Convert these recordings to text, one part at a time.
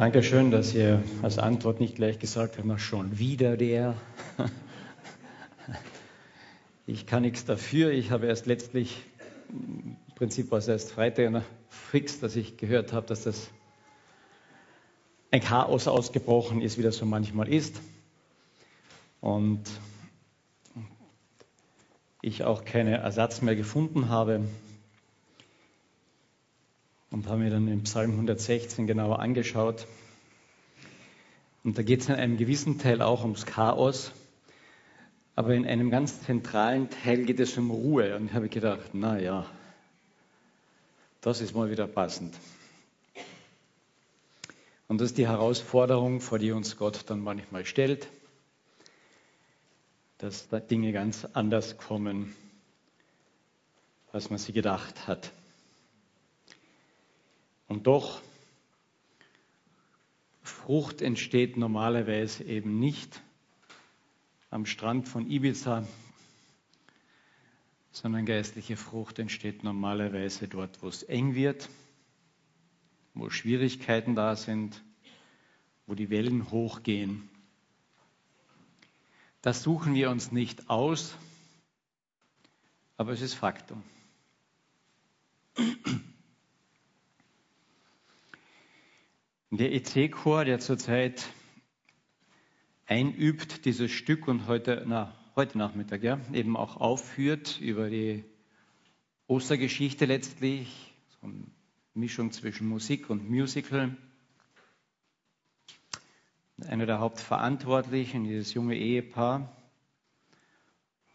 Dankeschön, dass ihr als Antwort nicht gleich gesagt habt, schon wieder der. Ich kann nichts dafür. Ich habe erst letztlich, im Prinzip war es erst Freitag fix, dass ich gehört habe, dass das ein Chaos ausgebrochen ist, wie das so manchmal ist. Und ich auch keinen Ersatz mehr gefunden habe. Und habe mir dann den Psalm 116 genauer angeschaut. Und da geht es in einem gewissen Teil auch ums Chaos. Aber in einem ganz zentralen Teil geht es um Ruhe. Und ich habe gedacht, na ja, das ist mal wieder passend. Und das ist die Herausforderung, vor die uns Gott dann manchmal stellt, dass da Dinge ganz anders kommen, als man sie gedacht hat. Und doch, Frucht entsteht normalerweise eben nicht am Strand von Ibiza, sondern geistliche Frucht entsteht normalerweise dort, wo es eng wird, wo Schwierigkeiten da sind, wo die Wellen hochgehen. Das suchen wir uns nicht aus, aber es ist Faktum. Der EC-Chor, der zurzeit einübt, dieses Stück und heute, na, heute Nachmittag ja, eben auch aufführt über die Ostergeschichte letztlich, so eine Mischung zwischen Musik und Musical. Einer der Hauptverantwortlichen, dieses junge Ehepaar,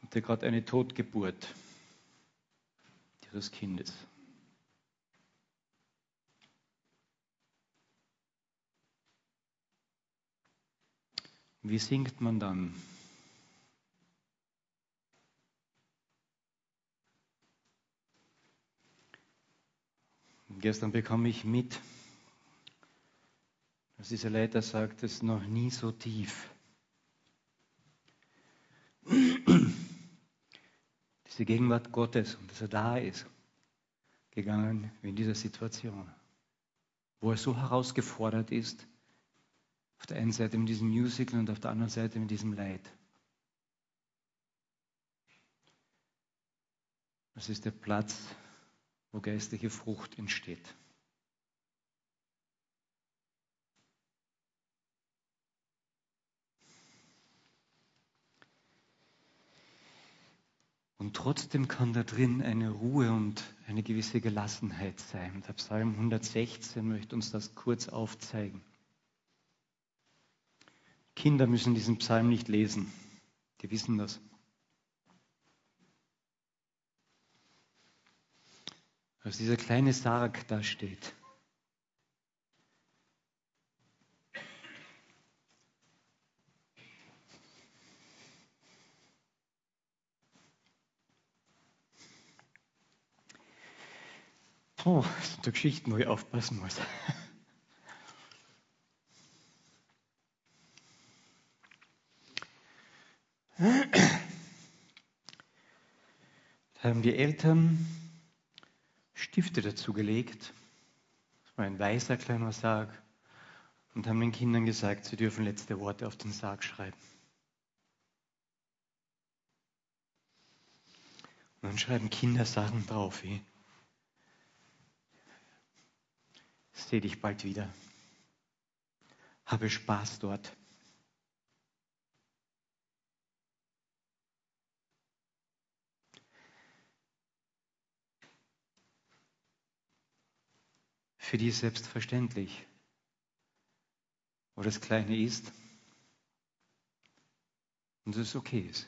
hatte gerade eine Totgeburt ihres Kindes. Wie singt man dann? Gestern bekam ich mit, dass dieser Leiter sagt, es noch nie so tief. Diese Gegenwart Gottes und dass er da ist, gegangen wie in dieser Situation, wo er so herausgefordert ist, auf der einen Seite mit diesem Musical und auf der anderen Seite mit diesem Leid. Das ist der Platz, wo geistliche Frucht entsteht. Und trotzdem kann da drin eine Ruhe und eine gewisse Gelassenheit sein. Der Psalm 116 möchte uns das kurz aufzeigen. Kinder müssen diesen Psalm nicht lesen. Die wissen das. Als dieser kleine Sarg da steht. Oh, das sind Geschichten, wo ich aufpassen muss. haben die Eltern Stifte dazu gelegt. Das war ein weißer kleiner Sarg. Und haben den Kindern gesagt, sie dürfen letzte Worte auf den Sarg schreiben. Und dann schreiben Kinder Sachen drauf wie, sehe dich bald wieder. Habe Spaß dort. Für die selbstverständlich, wo das Kleine ist und es okay ist.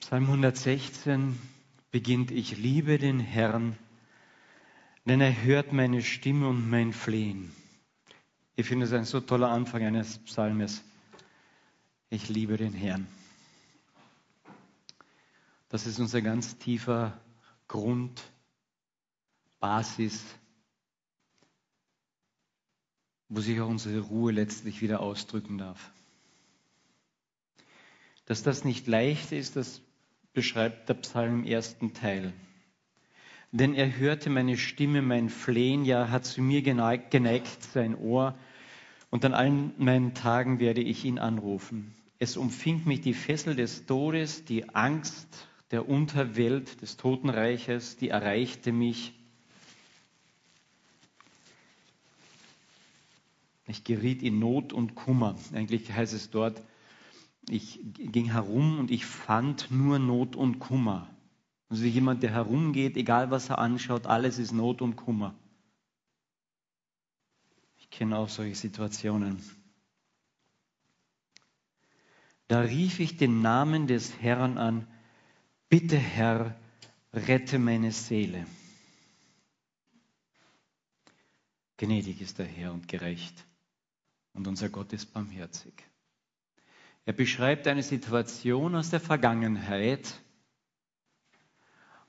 Psalm 116 beginnt, ich liebe den Herrn, denn er hört meine Stimme und mein Flehen. Ich finde es ein so toller Anfang eines Psalmes. Ich liebe den Herrn. Das ist unser ganz tiefer Grund, Basis, wo sich auch unsere Ruhe letztlich wieder ausdrücken darf. Dass das nicht leicht ist, das beschreibt der Psalm im ersten Teil. Denn er hörte meine Stimme, mein Flehen, ja, hat zu mir geneigt, geneigt sein Ohr, und an allen meinen Tagen werde ich ihn anrufen. Es umfing mich die Fessel des Todes, die Angst der Unterwelt, des Totenreiches, die erreichte mich. Ich geriet in Not und Kummer. Eigentlich heißt es dort, ich ging herum und ich fand nur Not und Kummer. Also jemand, der herumgeht, egal was er anschaut, alles ist Not und Kummer. Ich kenne auch solche Situationen. Da rief ich den Namen des Herrn an, bitte Herr, rette meine Seele. Gnädig ist der Herr und gerecht, und unser Gott ist barmherzig. Er beschreibt eine Situation aus der Vergangenheit,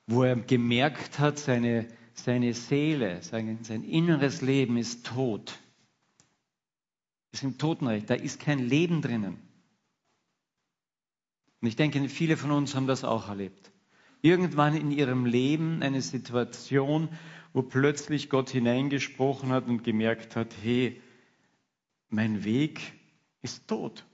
wo er gemerkt hat, seine, seine Seele, sein, sein inneres Leben ist tot. Ist im Totenreich, da ist kein Leben drinnen. Und ich denke, viele von uns haben das auch erlebt. Irgendwann in ihrem Leben eine Situation, wo plötzlich Gott hineingesprochen hat und gemerkt hat, hey, mein Weg ist tot.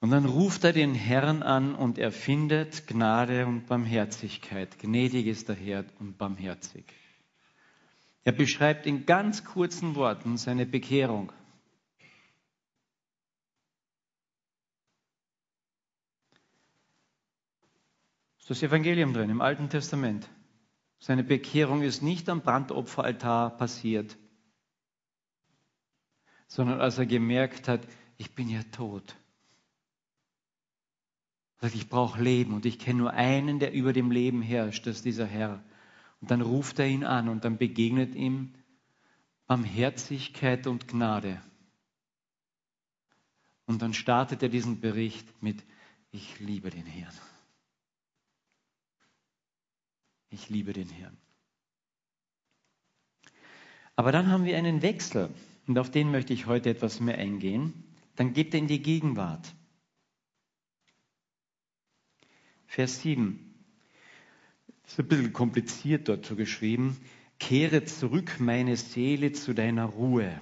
Und dann ruft er den Herrn an und er findet Gnade und Barmherzigkeit. Gnädig ist der Herr und barmherzig. Er beschreibt in ganz kurzen Worten seine Bekehrung. Das Evangelium drin, im Alten Testament. Seine Bekehrung ist nicht am Brandopferaltar passiert, sondern als er gemerkt hat, ich bin ja tot. Sagt, ich brauche Leben und ich kenne nur einen, der über dem Leben herrscht, das ist dieser Herr. Und dann ruft er ihn an und dann begegnet ihm Barmherzigkeit und Gnade. Und dann startet er diesen Bericht mit, ich liebe den Herrn. Ich liebe den Herrn. Aber dann haben wir einen Wechsel und auf den möchte ich heute etwas mehr eingehen. Dann geht er in die Gegenwart. Vers 7. Das ist ein bisschen kompliziert dort so geschrieben. Kehre zurück, meine Seele, zu deiner Ruhe.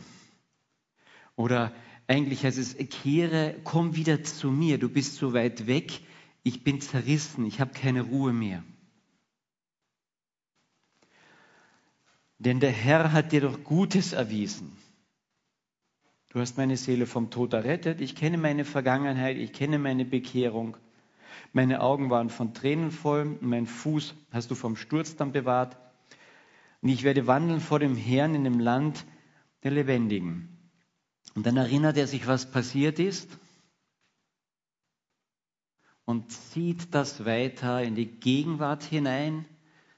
Oder eigentlich heißt es, kehre, komm wieder zu mir. Du bist so weit weg. Ich bin zerrissen. Ich habe keine Ruhe mehr. Denn der Herr hat dir doch Gutes erwiesen. Du hast meine Seele vom Tod errettet. Ich kenne meine Vergangenheit. Ich kenne meine Bekehrung. Meine Augen waren von Tränen voll, mein Fuß hast du vom Sturz dann bewahrt. Und ich werde wandeln vor dem Herrn in dem Land der Lebendigen. Und dann erinnert er sich, was passiert ist und zieht das weiter in die Gegenwart hinein.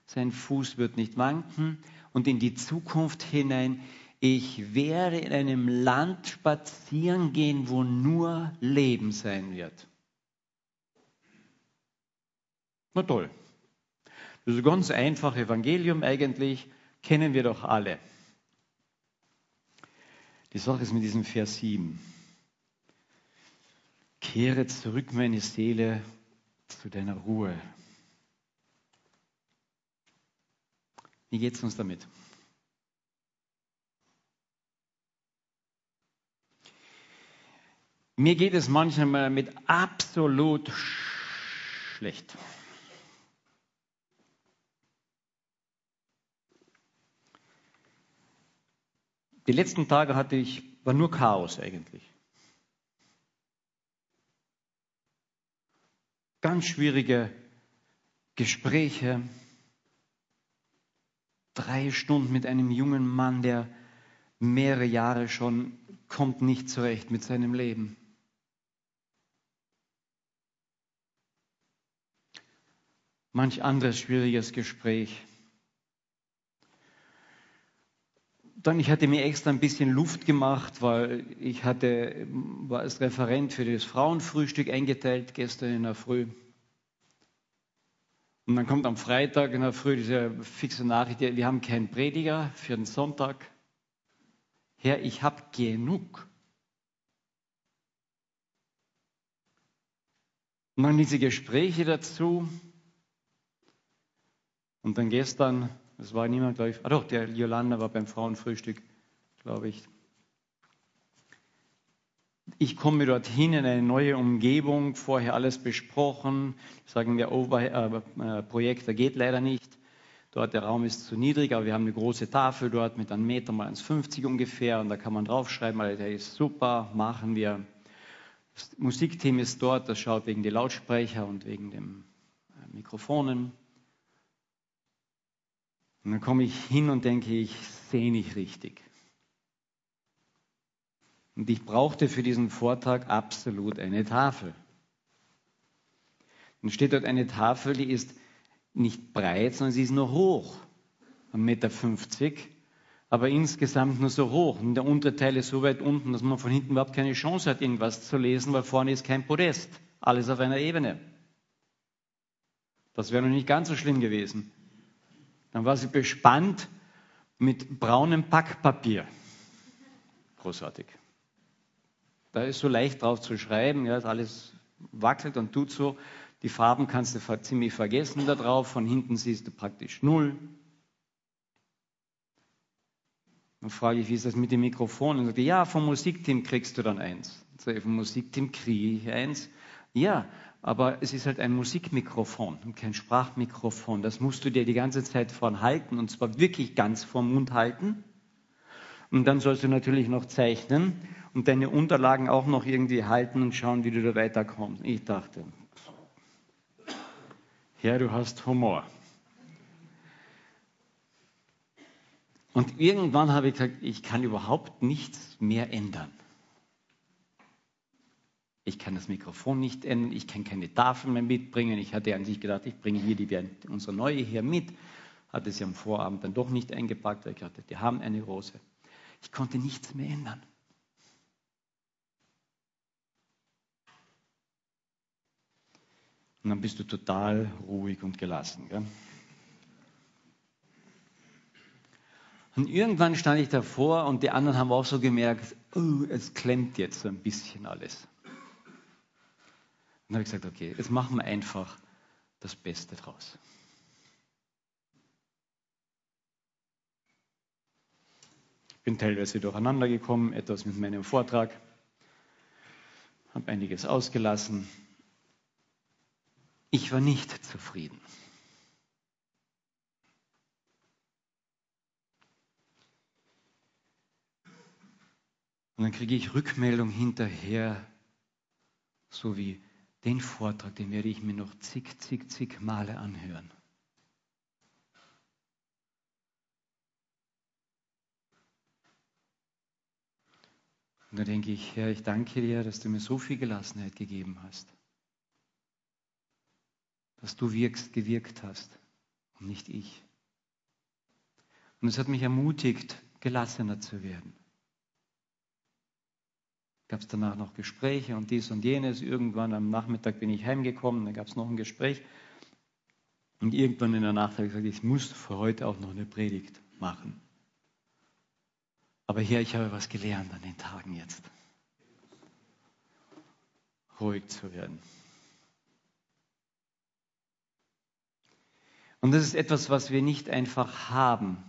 Sein Fuß wird nicht wanken und in die Zukunft hinein. Ich werde in einem Land spazieren gehen, wo nur Leben sein wird. Na toll. Das ist ein ganz einfaches Evangelium eigentlich, kennen wir doch alle. Die Sache ist mit diesem Vers 7. Kehre zurück, meine Seele, zu deiner Ruhe. Wie geht es uns damit? Mir geht es manchmal mit absolut schlecht. Die letzten Tage hatte ich, war nur Chaos eigentlich. Ganz schwierige Gespräche. Drei Stunden mit einem jungen Mann, der mehrere Jahre schon kommt nicht zurecht mit seinem Leben. Manch anderes schwieriges Gespräch. Dann, ich hatte mir extra ein bisschen Luft gemacht, weil ich hatte, war als Referent für das Frauenfrühstück eingeteilt gestern in der Früh. Und dann kommt am Freitag in der Früh diese fixe Nachricht, wir haben keinen Prediger für den Sonntag. Herr, ich habe genug. Und dann diese Gespräche dazu. Und dann gestern, das war niemand, glaube ich, ah doch, der Jolanda war beim Frauenfrühstück, glaube ich. Ich komme dorthin in eine neue Umgebung, vorher alles besprochen, sagen wir, Over, äh, äh, Projektor geht leider nicht. Dort der Raum ist zu niedrig, aber wir haben eine große Tafel dort mit einem Meter mal 1,50 ungefähr und da kann man draufschreiben, weil der ist super, machen wir. Das Musikteam ist dort, das schaut wegen der Lautsprecher und wegen den äh, Mikrofonen. Und dann komme ich hin und denke, ich sehe nicht richtig. Und ich brauchte für diesen Vortrag absolut eine Tafel. Dann steht dort eine Tafel, die ist nicht breit, sondern sie ist nur hoch. 1,50 Meter. Aber insgesamt nur so hoch. Und der Unterteil ist so weit unten, dass man von hinten überhaupt keine Chance hat, irgendwas zu lesen, weil vorne ist kein Podest. Alles auf einer Ebene. Das wäre noch nicht ganz so schlimm gewesen. Dann war sie bespannt mit braunem Packpapier. Großartig. Da ist so leicht drauf zu schreiben, ja, alles wackelt und tut so. Die Farben kannst du ziemlich vergessen da drauf. Von hinten siehst du praktisch null. Dann frage ich, wie ist das mit dem Mikrofon? Und sagte, ja, vom Musikteam kriegst du dann eins. So, vom Musikteam kriege ich eins. Ja, aber es ist halt ein Musikmikrofon und kein Sprachmikrofon. Das musst du dir die ganze Zeit vorn halten und zwar wirklich ganz vorm Mund halten. Und dann sollst du natürlich noch zeichnen und deine Unterlagen auch noch irgendwie halten und schauen, wie du da weiterkommst. Ich dachte, ja, du hast Humor. Und irgendwann habe ich gesagt, ich kann überhaupt nichts mehr ändern. Ich kann das Mikrofon nicht ändern, ich kann keine Tafel mehr mitbringen. Ich hatte an sich gedacht, ich bringe hier die, unsere neue hier mit. Hatte sie am Vorabend dann doch nicht eingepackt, weil ich dachte, die haben eine große. Ich konnte nichts mehr ändern. Und dann bist du total ruhig und gelassen. Gell? Und irgendwann stand ich davor und die anderen haben auch so gemerkt, oh, es klemmt jetzt so ein bisschen alles. Und dann habe ich gesagt, okay, jetzt machen wir einfach das Beste draus. Ich bin teilweise durcheinander gekommen, etwas mit meinem Vortrag, habe einiges ausgelassen, ich war nicht zufrieden. Und dann kriege ich Rückmeldung hinterher, so wie den Vortrag, den werde ich mir noch zig, zig, zig Male anhören. Und da denke ich, Herr, ich danke dir, dass du mir so viel Gelassenheit gegeben hast dass du wirkst, gewirkt hast und nicht ich. Und es hat mich ermutigt, gelassener zu werden. Gab es danach noch Gespräche und dies und jenes. Irgendwann am Nachmittag bin ich heimgekommen, dann gab es noch ein Gespräch. Und irgendwann in der Nacht habe ich gesagt, ich muss für heute auch noch eine Predigt machen. Aber hier, ich habe was gelernt an den Tagen jetzt. Ruhig zu werden. Und das ist etwas, was wir nicht einfach haben.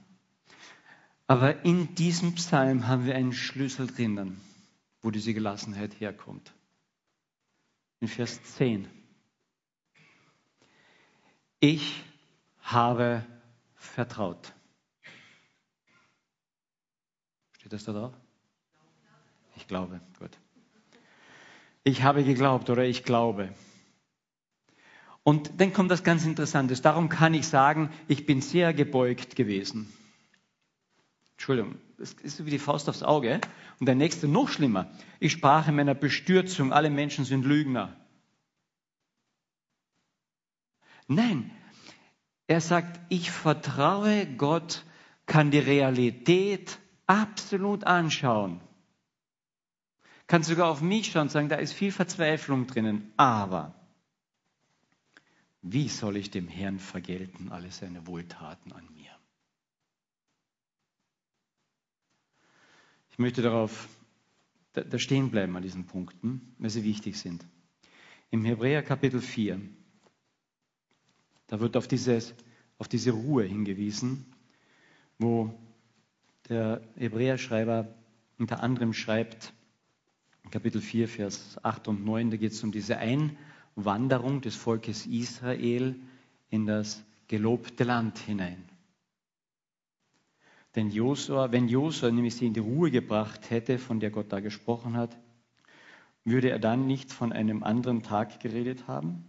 Aber in diesem Psalm haben wir einen Schlüssel drinnen, wo diese Gelassenheit herkommt. In Vers 10. Ich habe vertraut. Steht das da drauf? Ich glaube, gut. Ich habe geglaubt oder ich glaube. Und dann kommt das ganz Interessante. Darum kann ich sagen, ich bin sehr gebeugt gewesen. Entschuldigung, das ist so wie die Faust aufs Auge. Und der nächste noch schlimmer. Ich sprach in meiner Bestürzung, alle Menschen sind Lügner. Nein, er sagt, ich vertraue Gott, kann die Realität absolut anschauen. Kann sogar auf mich schauen und sagen, da ist viel Verzweiflung drinnen. Aber wie soll ich dem Herrn vergelten alle seine Wohltaten an mir? Ich möchte darauf da, stehen bleiben an diesen Punkten, weil sie wichtig sind. Im Hebräer Kapitel 4, da wird auf, dieses, auf diese Ruhe hingewiesen, wo der Hebräerschreiber unter anderem schreibt, Kapitel 4, Vers 8 und 9, da geht es um diese Einwanderung des Volkes Israel in das gelobte Land hinein. Denn Josua, wenn Josua nämlich sie in die Ruhe gebracht hätte, von der Gott da gesprochen hat, würde er dann nicht von einem anderen Tag geredet haben?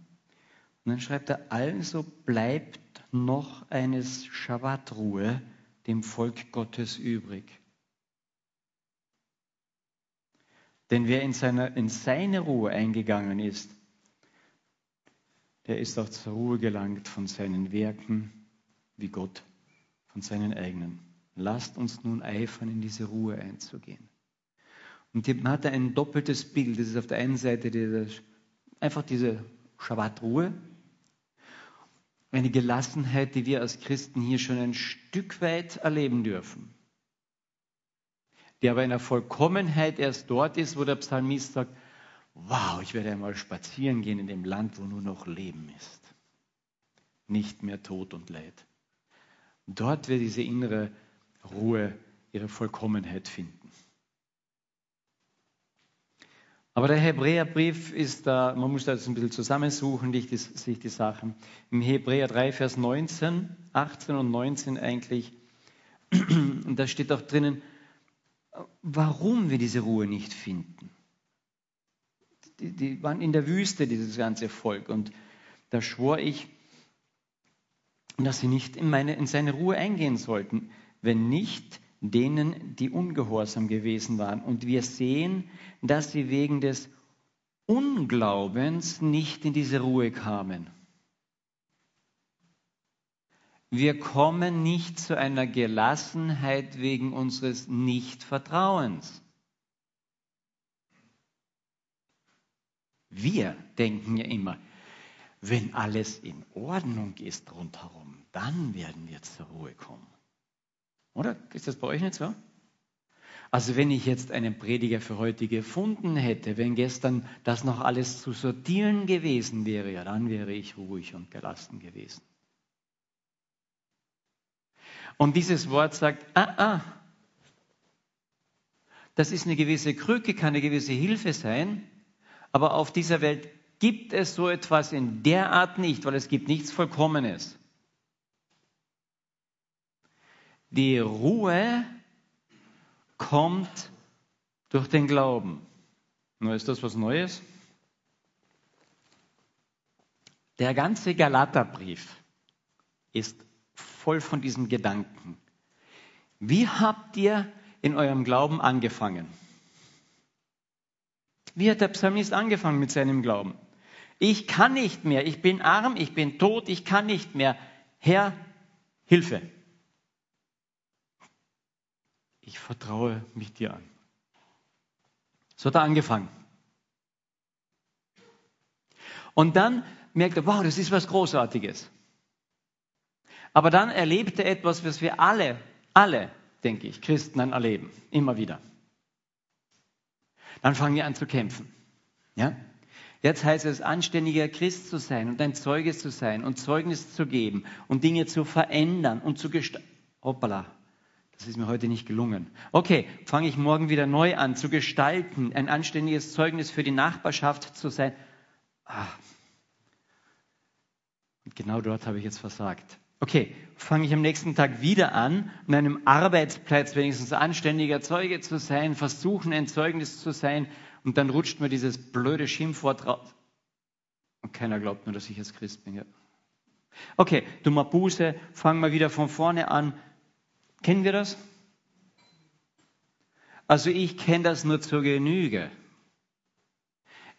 Und dann schreibt er, also bleibt noch eines Schabbatruhe dem Volk Gottes übrig. Denn wer in, seiner, in seine Ruhe eingegangen ist, der ist auch zur Ruhe gelangt von seinen Werken, wie Gott von seinen eigenen. Lasst uns nun eifern, in diese Ruhe einzugehen. Und man hat da ein doppeltes Bild. Das ist auf der einen Seite diese, einfach diese Schabbatruhe, eine Gelassenheit, die wir als Christen hier schon ein Stück weit erleben dürfen. Die aber in der Vollkommenheit erst dort ist, wo der Psalmist sagt, wow, ich werde einmal spazieren gehen in dem Land, wo nur noch Leben ist. Nicht mehr Tod und Leid. Dort wird diese innere Ruhe ihre Vollkommenheit finden. Aber der Hebräerbrief ist da, man muss das ein bisschen zusammensuchen, sich die Sachen. Im Hebräer 3, Vers 19, 18 und 19 eigentlich, und da steht auch drinnen, warum wir diese Ruhe nicht finden. Die, die waren in der Wüste, dieses ganze Volk, und da schwor ich, dass sie nicht in, meine, in seine Ruhe eingehen sollten wenn nicht denen, die ungehorsam gewesen waren. Und wir sehen, dass sie wegen des Unglaubens nicht in diese Ruhe kamen. Wir kommen nicht zu einer Gelassenheit wegen unseres Nichtvertrauens. Wir denken ja immer, wenn alles in Ordnung ist rundherum, dann werden wir zur Ruhe kommen. Oder? Ist das bei euch nicht so? Also wenn ich jetzt einen Prediger für heute gefunden hätte, wenn gestern das noch alles zu sortieren gewesen wäre, ja, dann wäre ich ruhig und gelassen gewesen. Und dieses Wort sagt, ah, ah, das ist eine gewisse Krücke, kann eine gewisse Hilfe sein, aber auf dieser Welt gibt es so etwas in der Art nicht, weil es gibt nichts Vollkommenes. Die Ruhe kommt durch den Glauben. Nur ist das was Neues? Der ganze Galaterbrief ist voll von diesem Gedanken. Wie habt ihr in eurem Glauben angefangen? Wie hat der Psalmist angefangen mit seinem Glauben? Ich kann nicht mehr, ich bin arm, ich bin tot, ich kann nicht mehr. Herr, Hilfe ich vertraue mich dir an. So hat er angefangen. Und dann merkt er, wow, das ist was Großartiges. Aber dann erlebt er etwas, was wir alle, alle, denke ich, Christen dann erleben. Immer wieder. Dann fangen wir an zu kämpfen. Ja? Jetzt heißt es, anständiger Christ zu sein und ein Zeuge zu sein und Zeugnis zu geben und Dinge zu verändern und zu gestalten. Hoppala, das ist mir heute nicht gelungen. Okay, fange ich morgen wieder neu an zu gestalten, ein anständiges Zeugnis für die Nachbarschaft zu sein. Ah. Und genau dort habe ich jetzt versagt. Okay, fange ich am nächsten Tag wieder an, an einem Arbeitsplatz wenigstens anständiger Zeuge zu sein, versuchen ein Zeugnis zu sein und dann rutscht mir dieses blöde Schimpfwort raus. Und keiner glaubt nur, dass ich jetzt Christ bin. Ja. Okay, du mal Buße, fang mal wieder von vorne an, Kennen wir das? Also ich kenne das nur zur Genüge.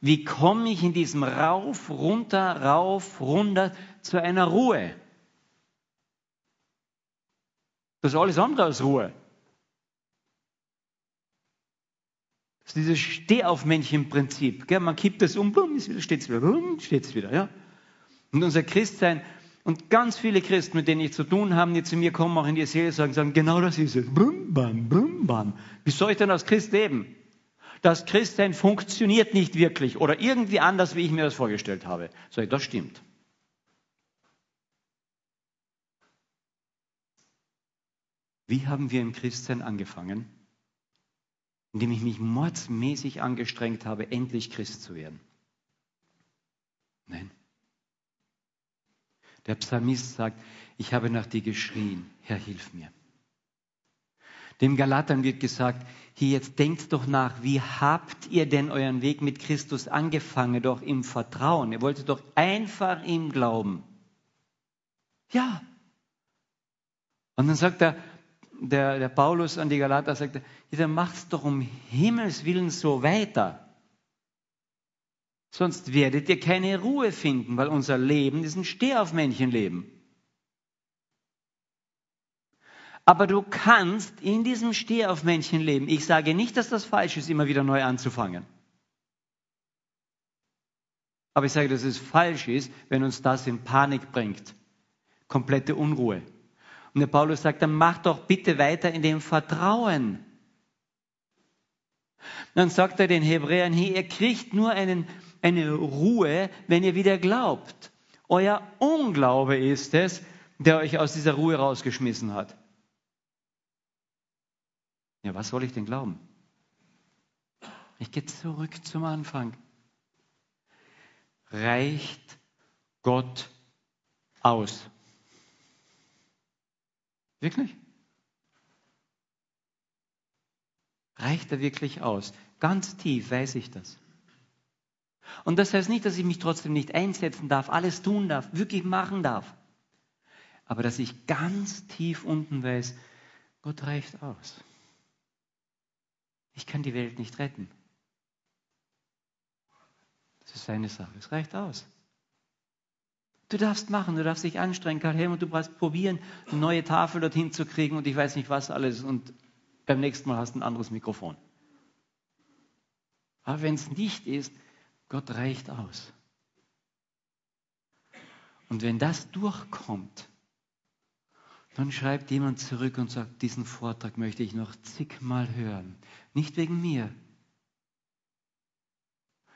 Wie komme ich in diesem Rauf, runter, rauf, runter zu einer Ruhe? Das ist alles andere als Ruhe. Das ist dieses Stehaufmännchen-Prinzip. Man kippt das um, steht es wieder, steht es wieder. Ja? Und unser Christsein und ganz viele Christen, mit denen ich zu tun habe, die zu mir kommen, auch in die Seele sagen, sagen, genau das ist es. Brum, bam, brum, bam. Wie soll ich denn als Christ leben? das Christsein funktioniert nicht wirklich oder irgendwie anders, wie ich mir das vorgestellt habe. Sag ich, das stimmt. Wie haben wir im Christsein angefangen? Indem ich mich mordsmäßig angestrengt habe, endlich Christ zu werden. Nein. Der Psalmist sagt, ich habe nach dir geschrien, Herr, hilf mir. Dem Galatern wird gesagt, hier jetzt denkt doch nach, wie habt ihr denn euren Weg mit Christus angefangen? Doch im Vertrauen. Ihr wolltet doch einfach ihm glauben. Ja. Und dann sagt er, der, der Paulus an die Galater, sagt er, ja, dann macht's doch um Himmels Willen so weiter. Sonst werdet ihr keine Ruhe finden, weil unser Leben ist ein Stehaufmännchenleben. Aber du kannst in diesem Stehaufmännchenleben, ich sage nicht, dass das falsch ist, immer wieder neu anzufangen. Aber ich sage, dass es falsch ist, wenn uns das in Panik bringt. Komplette Unruhe. Und der Paulus sagt, dann mach doch bitte weiter in dem Vertrauen. Dann sagt er den Hebräern, hey, ihr kriegt nur einen eine Ruhe, wenn ihr wieder glaubt. Euer Unglaube ist es, der euch aus dieser Ruhe rausgeschmissen hat. Ja, was soll ich denn glauben? Ich gehe zurück zum Anfang. Reicht Gott aus? Wirklich? Reicht er wirklich aus? Ganz tief weiß ich das. Und das heißt nicht, dass ich mich trotzdem nicht einsetzen darf, alles tun darf, wirklich machen darf. Aber dass ich ganz tief unten weiß, Gott reicht aus. Ich kann die Welt nicht retten. Das ist seine Sache. Es reicht aus. Du darfst machen, du darfst dich anstrengen, Karl Helmut, du brauchst probieren, eine neue Tafel dorthin zu kriegen und ich weiß nicht was alles und beim nächsten Mal hast du ein anderes Mikrofon. Aber wenn es nicht ist, Gott reicht aus. Und wenn das durchkommt, dann schreibt jemand zurück und sagt, diesen Vortrag möchte ich noch zigmal hören. Nicht wegen mir,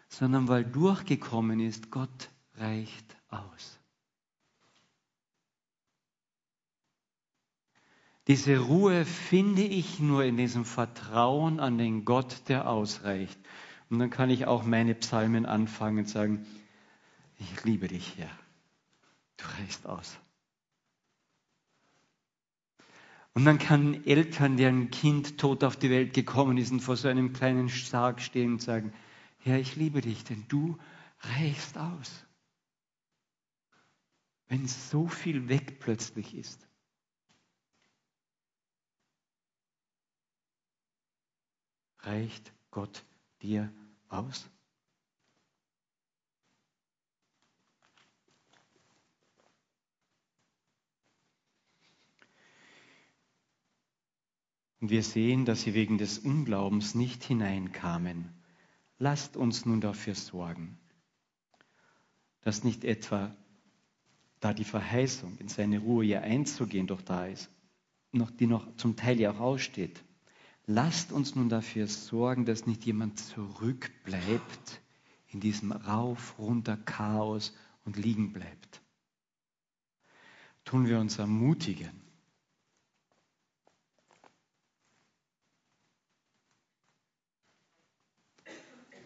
sondern weil durchgekommen ist, Gott reicht aus. Diese Ruhe finde ich nur in diesem Vertrauen an den Gott, der ausreicht. Und dann kann ich auch meine Psalmen anfangen und sagen, ich liebe dich, Herr. Du reichst aus. Und dann kann Eltern, deren Kind tot auf die Welt gekommen ist und vor so einem kleinen Sarg stehen und sagen, Herr, ich liebe dich, denn du reichst aus. Wenn so viel weg plötzlich ist. Reicht Gott dir aus? Und wir sehen, dass sie wegen des Unglaubens nicht hineinkamen. Lasst uns nun dafür sorgen, dass nicht etwa, da die Verheißung, in seine Ruhe ja einzugehen, doch da ist, noch, die noch zum Teil ja auch aussteht, Lasst uns nun dafür sorgen, dass nicht jemand zurückbleibt in diesem Rauf, runter Chaos und liegen bleibt. Tun wir uns ermutigen.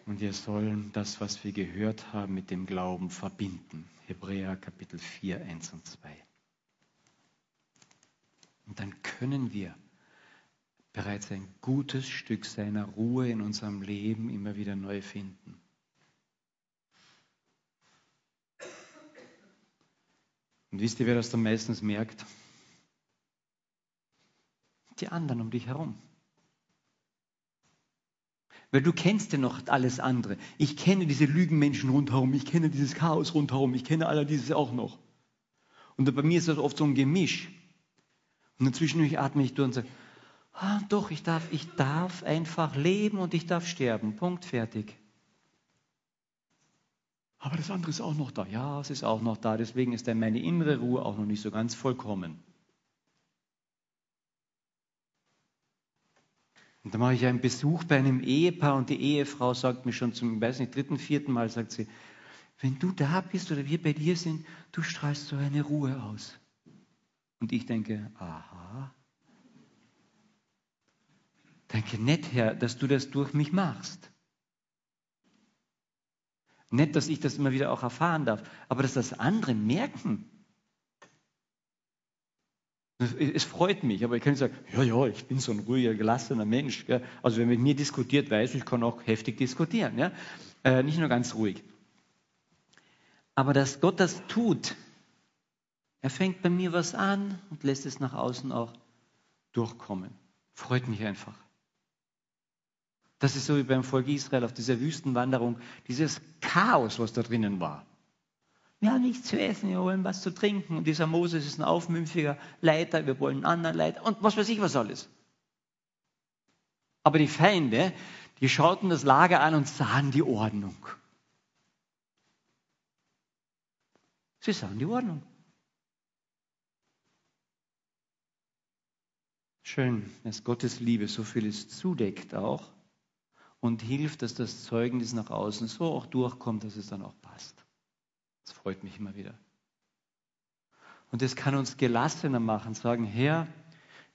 Und wir sollen das, was wir gehört haben, mit dem Glauben verbinden. Hebräer Kapitel 4, 1 und 2. Und dann können wir bereits ein gutes Stück seiner Ruhe in unserem Leben immer wieder neu finden. Und wisst ihr, wer das dann meistens merkt? Die anderen um dich herum. Weil du kennst ja noch alles andere. Ich kenne diese Lügenmenschen rundherum, ich kenne dieses Chaos rundherum, ich kenne all dieses auch noch. Und bei mir ist das oft so ein Gemisch. Und dazwischen atme ich durch und sage, ah, doch, ich darf, ich darf einfach leben und ich darf sterben. Punkt, fertig. Aber das andere ist auch noch da. Ja, es ist auch noch da. Deswegen ist dann meine innere Ruhe auch noch nicht so ganz vollkommen. Und da mache ich einen Besuch bei einem Ehepaar und die Ehefrau sagt mir schon zum, weiß nicht, dritten, vierten Mal, sagt sie, wenn du da bist oder wir bei dir sind, du strahlst so eine Ruhe aus. Und ich denke, aha. Danke nett, Herr, dass du das durch mich machst. Nett, dass ich das immer wieder auch erfahren darf, aber dass das andere merken. Es freut mich, aber ich kann nicht sagen, ja, ja, ich bin so ein ruhiger, gelassener Mensch. Gell? Also wer mit mir diskutiert, weiß, ich kann auch heftig diskutieren. Ja? Äh, nicht nur ganz ruhig. Aber dass Gott das tut, er fängt bei mir was an und lässt es nach außen auch durchkommen. Freut mich einfach. Das ist so wie beim Volk Israel auf dieser Wüstenwanderung, dieses Chaos, was da drinnen war. Wir haben nichts zu essen, wir wollen was zu trinken. Und dieser Moses ist ein aufmümpfiger Leiter, wir wollen einen anderen Leiter und was weiß ich was alles. Aber die Feinde, die schauten das Lager an und sahen die Ordnung. Sie sahen die Ordnung. Schön, dass Gottes Liebe so vieles zudeckt auch und hilft, dass das Zeugnis nach außen so auch durchkommt, dass es dann auch passt. Das freut mich immer wieder. Und das kann uns gelassener machen, sagen, Herr,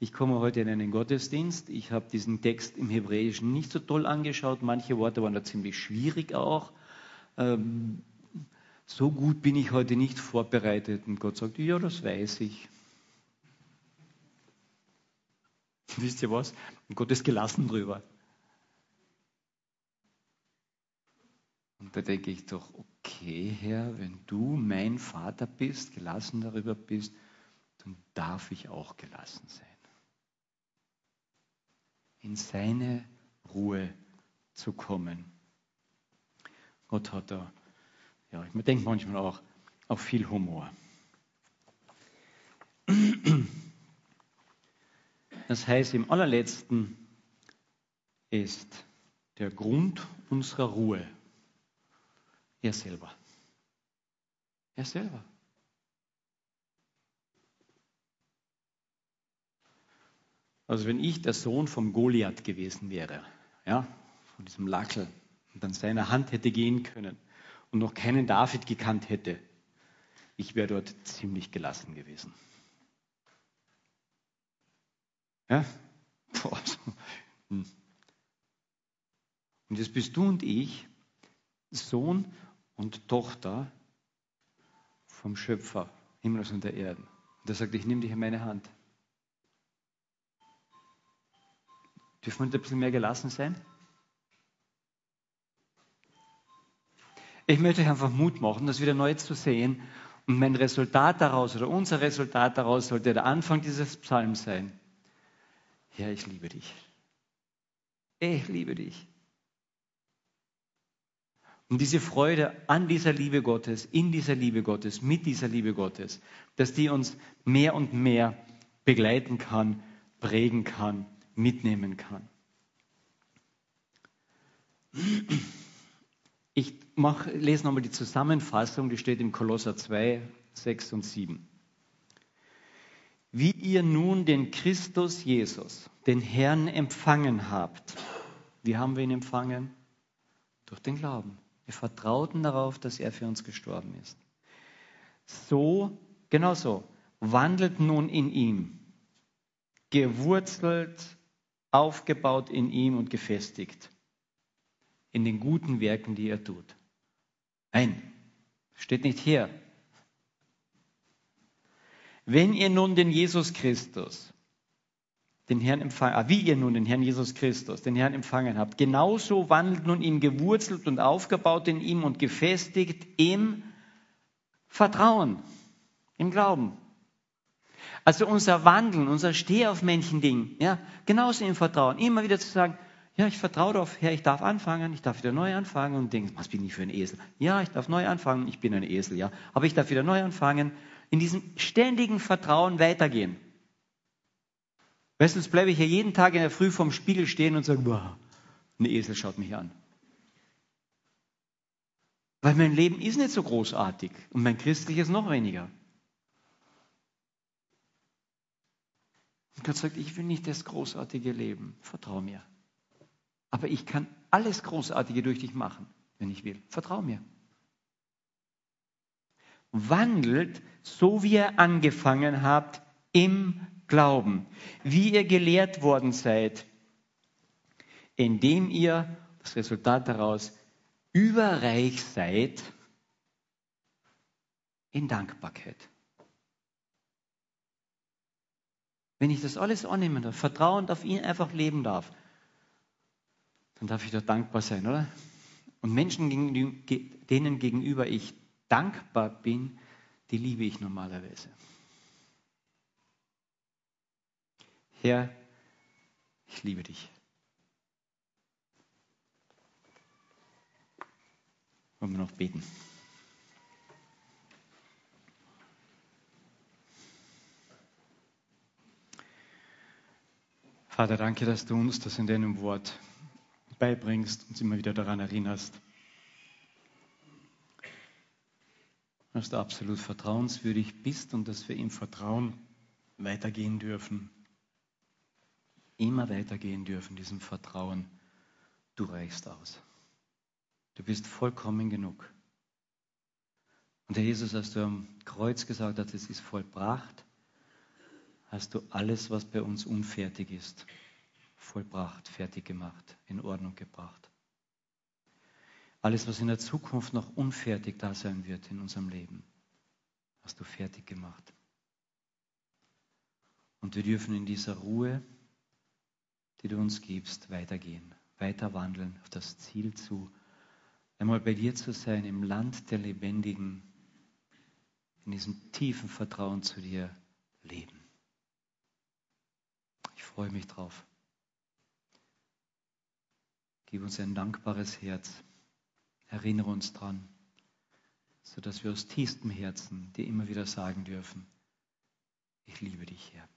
ich komme heute in einen Gottesdienst, ich habe diesen Text im Hebräischen nicht so toll angeschaut, manche Worte waren da ziemlich schwierig auch. Ähm, so gut bin ich heute nicht vorbereitet. Und Gott sagt, ja, das weiß ich. Wisst ihr was? Und Gott ist gelassen drüber. Und da denke ich doch, okay, Herr, wenn du mein Vater bist, gelassen darüber bist, dann darf ich auch gelassen sein. In seine Ruhe zu kommen. Gott hat da, ja, ich denke manchmal auch, auch viel Humor. Das heißt, im allerletzten ist der Grund unserer Ruhe er selber. Er selber. Also wenn ich der Sohn vom Goliath gewesen wäre, ja, von diesem Lackel, und an seiner Hand hätte gehen können und noch keinen David gekannt hätte, ich wäre dort ziemlich gelassen gewesen. Ja? Hm. Und jetzt bist du und ich Sohn und Tochter vom Schöpfer Himmels und der Erden. Und er sagt, ich nehme dich in meine Hand. Dürfen wir ein bisschen mehr gelassen sein? Ich möchte euch einfach Mut machen, das wieder neu zu sehen. Und mein Resultat daraus oder unser Resultat daraus sollte der Anfang dieses Psalms sein. Herr, ich liebe dich. Ich liebe dich. Und diese Freude an dieser Liebe Gottes, in dieser Liebe Gottes, mit dieser Liebe Gottes, dass die uns mehr und mehr begleiten kann, prägen kann, mitnehmen kann. Ich mach, lese nochmal die Zusammenfassung, die steht im Kolosser 2, 6 und 7. Wie ihr nun den Christus Jesus, den Herrn, empfangen habt. Wie haben wir ihn empfangen? Durch den Glauben. Wir vertrauten darauf, dass er für uns gestorben ist. So, genau so, wandelt nun in ihm, gewurzelt, aufgebaut in ihm und gefestigt in den guten Werken, die er tut. Ein, steht nicht hier. Wenn ihr nun den Jesus Christus, den Herrn empfangen, ah, wie ihr nun den Herrn Jesus Christus, den Herrn empfangen habt, genauso wandelt nun ihm gewurzelt und aufgebaut in ihm und gefestigt im Vertrauen, im Glauben. Also unser Wandeln, unser Steh auf Männchen-Ding, ja, genauso im Vertrauen. Immer wieder zu sagen, ja, ich vertraue darauf, Herr, ich darf anfangen, ich darf wieder neu anfangen und denke, was bin ich für ein Esel? Ja, ich darf neu anfangen, ich bin ein Esel, ja, aber ich darf wieder neu anfangen. In diesem ständigen Vertrauen weitergehen. Weißt bleibe ich hier jeden Tag in der Früh vorm Spiegel stehen und sage, boah, ein Esel schaut mich an. Weil mein Leben ist nicht so großartig und mein christliches noch weniger. Und Gott sagt, ich will nicht das großartige Leben. Vertrau mir. Aber ich kann alles Großartige durch dich machen, wenn ich will. Vertrau mir. Wandelt, so wie ihr angefangen habt, im Glauben, wie ihr gelehrt worden seid, indem ihr, das Resultat daraus, überreich seid in Dankbarkeit. Wenn ich das alles annehmen darf, vertrauend auf ihn einfach leben darf, dann darf ich doch dankbar sein, oder? Und Menschen, denen gegenüber ich dankbar bin, die liebe ich normalerweise. Herr, ich liebe dich. Wollen wir noch beten? Vater, danke, dass du uns das in deinem Wort beibringst, uns immer wieder daran erinnerst, dass du absolut vertrauenswürdig bist und dass wir im Vertrauen weitergehen dürfen. Immer weitergehen dürfen, diesem Vertrauen. Du reichst aus. Du bist vollkommen genug. Und Herr Jesus, als du am Kreuz gesagt hast, es ist vollbracht, hast du alles, was bei uns unfertig ist, vollbracht, fertig gemacht, in Ordnung gebracht. Alles, was in der Zukunft noch unfertig da sein wird in unserem Leben, hast du fertig gemacht. Und wir dürfen in dieser Ruhe, die du uns gibst, weitergehen, weiter wandeln auf das Ziel zu, einmal bei dir zu sein, im Land der Lebendigen, in diesem tiefen Vertrauen zu dir leben. Ich freue mich drauf. Gib uns ein dankbares Herz. Erinnere uns dran, sodass wir aus tiefstem Herzen dir immer wieder sagen dürfen, ich liebe dich, Herr.